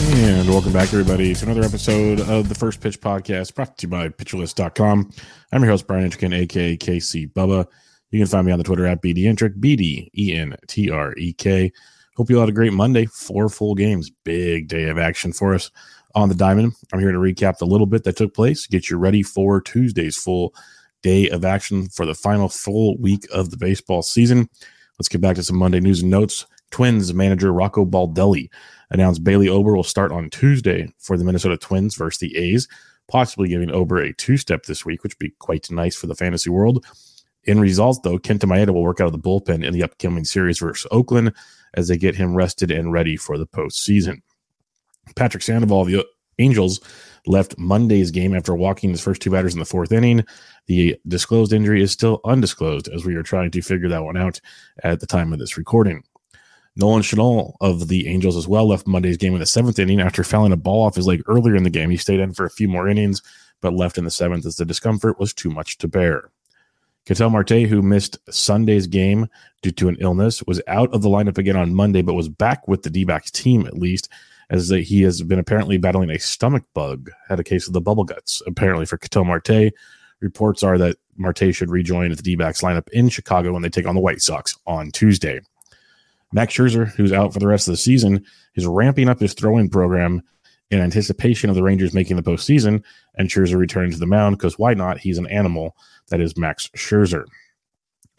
And welcome back, everybody, to another episode of the First Pitch Podcast, brought to you by PitcherList.com. I'm your host, Brian Entrekin, aka KC Bubba. You can find me on the Twitter at BDentrek, B D E N T R E K. Hope you all had a great Monday. Four full games. Big day of action for us on the diamond. I'm here to recap the little bit that took place, get you ready for Tuesday's full day of action for the final full week of the baseball season. Let's get back to some Monday news and notes. Twins manager Rocco Baldelli announced Bailey Ober will start on Tuesday for the Minnesota Twins versus the A's, possibly giving Ober a two step this week, which would be quite nice for the fantasy world. In results, though, Kenta Maeda will work out of the bullpen in the upcoming series versus Oakland as they get him rested and ready for the postseason. Patrick Sandoval, the Angels, left Monday's game after walking his first two batters in the fourth inning. The disclosed injury is still undisclosed as we are trying to figure that one out at the time of this recording. Nolan Schanuel of the Angels as well left Monday's game in the seventh inning after fouling a ball off his leg earlier in the game. He stayed in for a few more innings, but left in the seventh as the discomfort was too much to bear. Ketel Marte, who missed Sunday's game due to an illness, was out of the lineup again on Monday, but was back with the D team at least, as he has been apparently battling a stomach bug, had a case of the bubble guts, apparently for Ketel Marte. Reports are that Marte should rejoin the D lineup in Chicago when they take on the White Sox on Tuesday. Max Scherzer, who's out for the rest of the season, is ramping up his throwing program in anticipation of the Rangers making the postseason and Scherzer returning to the mound because why not? He's an animal. That is Max Scherzer.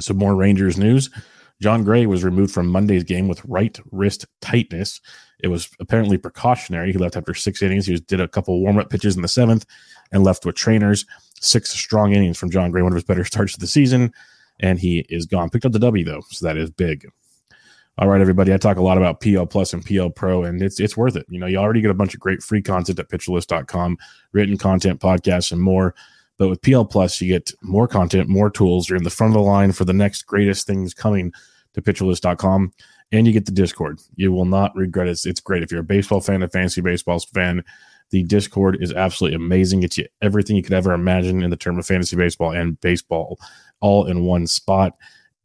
Some more Rangers news. Jon Gray was removed from Monday's game with right wrist tightness. It was apparently precautionary. He left after six innings. He did a couple warm up pitches in the seventh and left with trainers. Six strong innings from Jon Gray, one of his better starts of the season, and he is gone. Picked up the W though, so that is big. All right, everybody. I talk a lot about PL Plus and PL Pro, and it's it's worth it. You know, you already get a bunch of great free content at pitcherlist.com, written content, podcasts, and more. But with PL Plus, you get more content, more tools. You're in the front of the line for the next greatest things coming to pitcherlist.com, and you get the Discord. You will not regret it. It's, it's great. If you're a baseball fan, a fantasy baseball fan, the Discord is absolutely amazing. It's you everything you could ever imagine in the term of fantasy baseball and baseball all in one spot.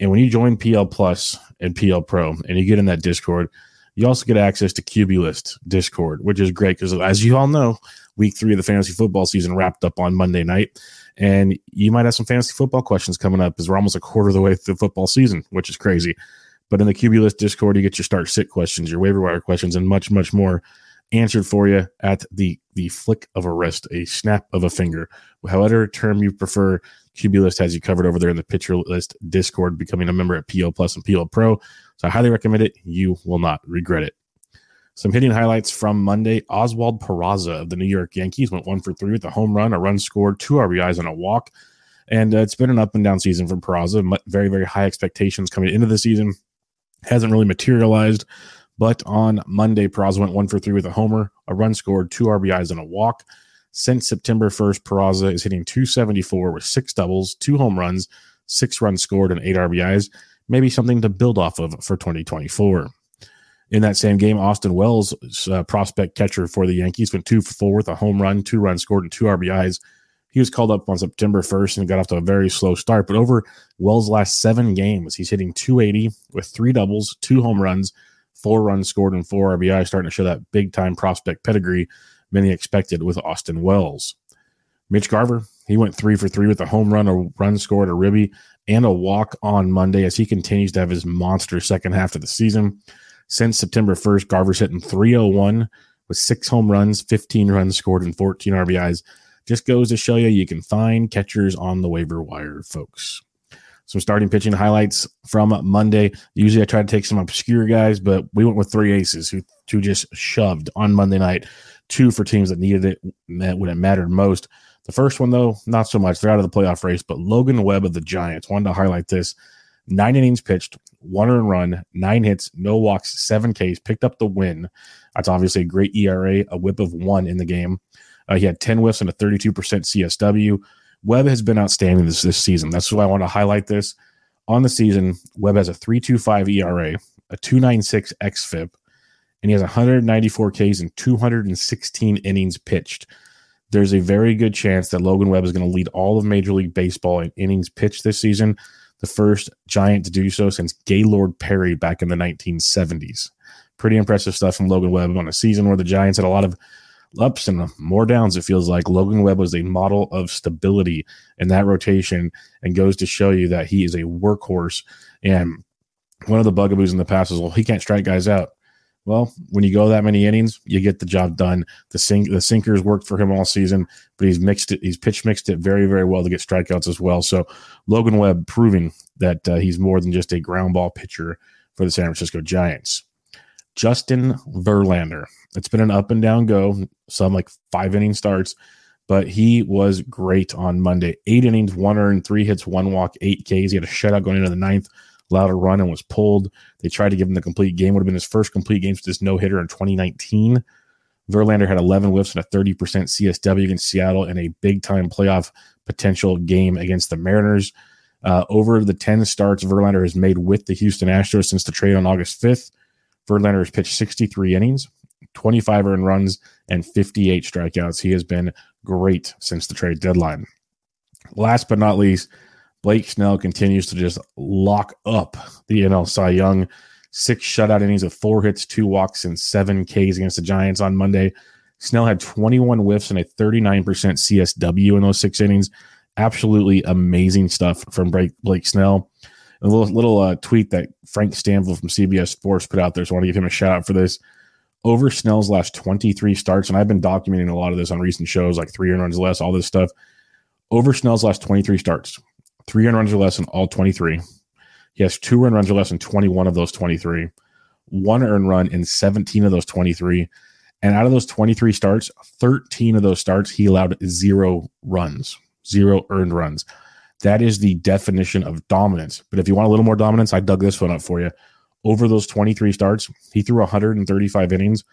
And when you join PL Plus and PL Pro and you get in that Discord, you also get access to QB List Discord, which is great because, as you all know, week three of the fantasy football season wrapped up on Monday night. And you might have some fantasy football questions coming up as we're almost a quarter of the way through football season, which is crazy. But in the QB List Discord, you get your start sit questions, your waiver wire questions, and much, much more answered for you at the the flick of a wrist, a snap of a finger. However term you prefer, QB List has you covered over there in the Pitcher List Discord, becoming a member at PL Plus and PL Pro. So I highly recommend it. You will not regret it. Some hitting highlights from Monday. Oswald Peraza of the New York Yankees went one for three with a home run, a run scored, two RBIs, and a walk. And uh, it's been an up and down season for Peraza. Very, very high expectations coming into the season. Hasn't really materialized. But on Monday, Peraza went one for three with a homer, a run scored, two RBIs, and a walk. Since September 1st, Peraza is hitting 274 with six doubles, two home runs, six runs scored, and eight RBIs. Maybe something to build off of for 2024. In that same game, Austin Wells, uh, prospect catcher for the Yankees, went two for four with a home run, two runs scored, and two RBIs. He was called up on September 1st and got off to a very slow start. But over Wells' last seven games, he's hitting 280 with three doubles, two home runs, four runs scored and four RBI, starting to show that big time prospect pedigree many expected with Austin Wells. Mitch Garver, he went three for three with a home run, a run scored, a ribby, and a walk on Monday as he continues to have his monster second half of the season. Since September 1st, Garver's hitting 301 with six home runs, 15 runs scored, and 14 RBIs. Just goes to show you you can find catchers on the waiver wire, folks. some starting pitching highlights from Monday. Usually I try to take some obscure guys, but we went with three aces who, who just shoved on Monday night, two for teams that needed it when it mattered most. The first one, though, not so much. They're out of the playoff race, but Logan Webb of the Giants wanted to highlight this. Nine innings pitched, one earned run, nine hits, no walks, seven Ks, picked up the win. That's obviously a great ERA, a whip of one in the game. Uh, he had 10 whiffs and a 32% CSW. Webb has been outstanding this, this season. That's why I want to highlight this. On the season, Webb has a 3.25 ERA, a 2.96 xFIP, and he has 194 Ks and 216 innings pitched. There's a very good chance that Logan Webb is going to lead all of Major League Baseball in innings pitched this season, the first Giant to do so since Gaylord Perry back in the 1970s. Pretty impressive stuff from Logan Webb on a season where the Giants had a lot of ups and more downs. It feels like Logan Webb was a model of stability in that rotation and goes to show you that he is a workhorse. And one of the bugaboos in the past is, well, he can't strike guys out. Well, when you go that many innings, you get the job done. The sink, the sinkers worked for him all season, but he's mixed it. He's pitch mixed it very, very well to get strikeouts as well. So Logan Webb proving that uh, he's more than just a ground ball pitcher for the San Francisco Giants. Justin Verlander. It's been an up and down go, some like five inning starts, but he was great on Monday. Eight innings, one earned, three hits, one walk, eight Ks. He had a shutout going into the ninth, allowed a run and was pulled. They tried to give him the complete game. Would have been his first complete game with this no hitter in 2019. Verlander had 11 whiffs and a 30% CSW against Seattle in a big time playoff potential game against the Mariners. Uh, over the 10 starts Verlander has made with the Houston Astros since the trade on August 5th. Verlander has pitched 63 innings, 25 earned runs, and 58 strikeouts. He has been great since the trade deadline. Last but not least, Blake Snell continues to just lock up the NL Cy Young. Six shutout innings of four hits, two walks, and seven Ks against the Giants on Monday. Snell had 21 whiffs and a 39% CSW in those six innings. Absolutely amazing stuff from Blake Snell a little little uh, tweet that Frank Stampfl from CBS Sports put out there. So I want to give him a shout out for this. Over Snell's last 23 starts, and I've been documenting a lot of this on recent shows like three runs less, all this stuff. Over Snell's last 23 starts, three runs or less in all 23. He has two run runs or less in 21 of those 23, one earned run in 17 of those 23. And out of those 23 starts, 13 of those starts, he allowed zero runs, zero earned runs. That is the definition of dominance. But if you want a little more dominance, I dug this one up for you. Over those 23 starts, he threw 135 innings.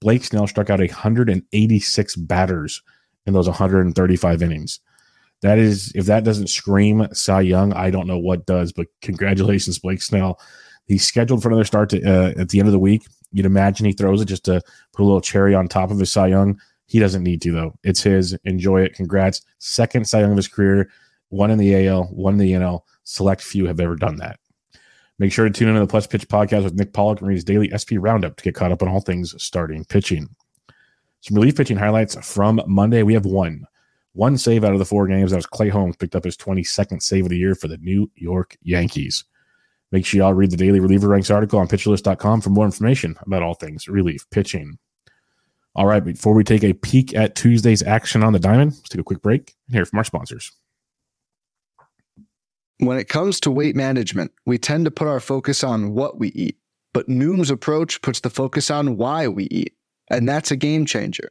Blake Snell struck out 186 batters in those 135 innings. That is, if that doesn't scream Cy Young, I don't know what does. But congratulations, Blake Snell. He's scheduled for another start to, uh, at the end of the week. You'd imagine he throws it just to put a little cherry on top of his Cy Young. He doesn't need to, though. It's his. Enjoy it. Congrats. Second Cy Young of his career one in the AL, one in the NL. Select few have ever done that. Make sure to tune into the Plus Pitch podcast with Nick Pollack and read his daily SP roundup to get caught up on all things starting pitching. Some relief pitching highlights from Monday. We have one. One save out of the four games. That was Clay Holmes picked up his 22nd save of the year for the New York Yankees. Make sure y'all read the daily reliever ranks article on pitcherlist.com for more information about all things relief pitching. All right, before we take a peek at Tuesday's action on the diamond, let's take a quick break and hear from our sponsors. When it comes to weight management, we tend to put our focus on what we eat, but Noom's approach puts the focus on why we eat, and that's a game changer.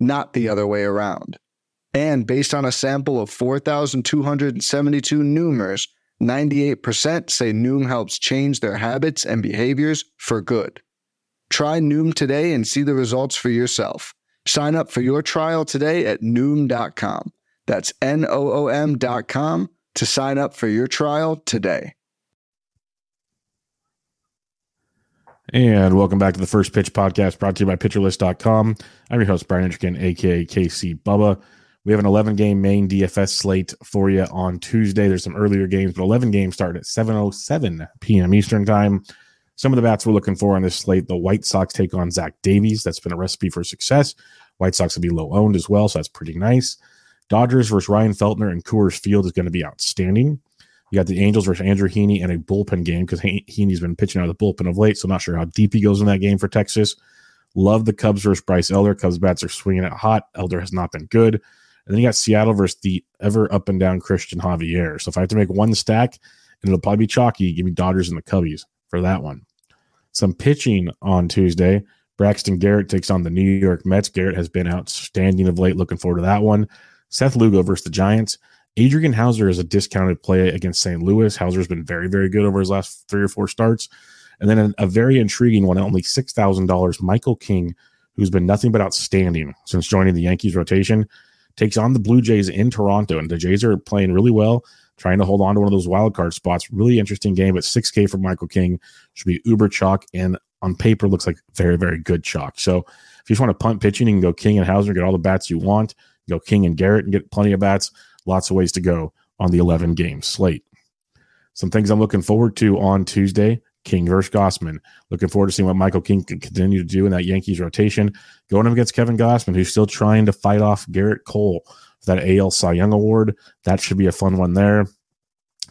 not the other way around. And based on a sample of 4,272 Noomers, 98% say Noom helps change their habits and behaviors for good. Try Noom today and see the results for yourself. Sign up for your trial today at Noom.com. That's N O O M.com to sign up for your trial today. And welcome back to the First Pitch Podcast brought to you by PitcherList.com. I'm your host, Brian Entrekin, aka KC Bubba. We have an 11 game main DFS slate for you on Tuesday. There's some earlier games, but 11 games start at 7:07 p.m. Eastern time. Some of the bats we're looking for on this slate: the White Sox take on Zach Davies. That's been a recipe for success. White Sox will be low owned as well, so that's pretty nice. Dodgers versus Ryan Feltner and Coors Field is going to be outstanding. You got the Angels versus Andrew Heaney and a bullpen game because Heaney's been pitching out of the bullpen of late, so I'm not sure how deep he goes in that game for Texas. Love the Cubs versus Bryce Elder. Cubs bats are swinging it hot. Elder has not been good. And then you got Seattle versus the ever up and down Cristian Javier. So if I have to make one stack, and it'll probably be chalky, give me Dodgers and the Cubbies for that one. Some pitching on Tuesday. Braxton Garrett takes on the New York Mets. Garrett has been outstanding of late. Looking forward to that one. Seth Lugo versus the Giants. Adrian Houser is a discounted play against St. Louis. Houser's been very, very good over his last three or four starts. And then a, a very intriguing one, at only $6,000, Michael King, who's been nothing but outstanding since joining the Yankees rotation, takes on the Blue Jays in Toronto. And the Jays are playing really well, trying to hold on to one of those wild card spots. Really interesting game, but 6K for Michael King should be uber chalk. And on paper, looks like very, very good chalk. So if you just want to punt pitching, you can go King and Houser, get all the bats you want. go King and Garrett and get plenty of bats. Lots of ways to go on the 11 game slate. Some things I'm looking forward to on Tuesday. King versus Gausman. Looking forward to seeing what Michael King can continue to do in that Yankees rotation. Going up against Kevin Gausman, who's still trying to fight off Gerrit Cole for that AL Cy Young Award. That should be a fun one there.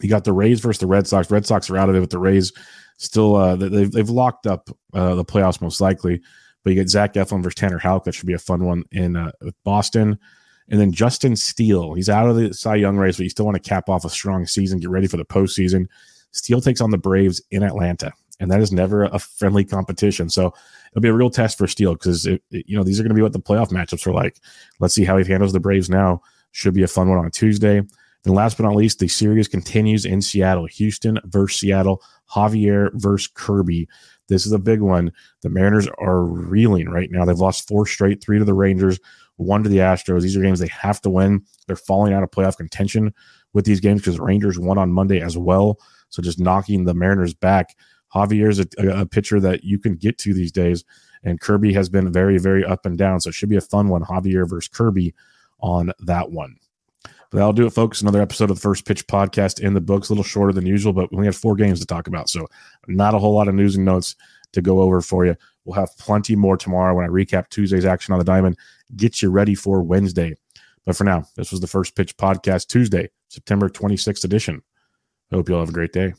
You got the Rays versus the Red Sox. Red Sox are out of it, but the Rays still uh, they've they've locked up uh, the playoffs most likely. But you get Zach Eflin versus Tanner Houck. That should be a fun one in uh, Boston. And then Justin Steele, he's out of the Cy Young race, but you still want to cap off a strong season, get ready for the postseason. Steele takes on the Braves in Atlanta, and that is never a friendly competition. So it'll be a real test for Steele because you know these are going to be what the playoff matchups are like. Let's see how he handles the Braves now. Should be a fun one on Tuesday. And last but not least, the series continues in Seattle. Houston versus Seattle. Javier versus Kirby. This is a big one. The Mariners are reeling right now. They've lost four straight, three to the Rangers, one to the Astros. These are games they have to win. They're falling out of playoff contention with these games because Rangers won on Monday as well. So just knocking the Mariners back. Javier's a, a, a pitcher that you can get to these days, and Kirby has been very, very up and down. So it should be a fun one. Javier versus Kirby on that one. But that'll do it, folks. Another episode of the First Pitch podcast in the books, a little shorter than usual, but we only had four games to talk about. So not a whole lot of news and notes to go over for you. We'll have plenty more tomorrow when I recap Tuesday's action on the diamond, get you ready for Wednesday. But for now, this was the First Pitch podcast, Tuesday, September 26th edition. I hope you all have a great day.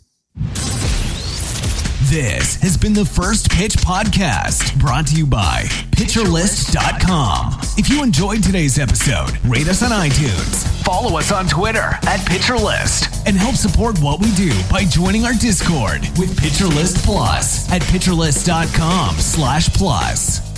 This has been the First Pitch Podcast, brought to you by PitcherList.com. If you enjoyed today's episode, rate us on iTunes, follow us on Twitter at PitcherList, and help support what we do by joining our Discord with PitcherList Plus at PitcherList.com slash plus.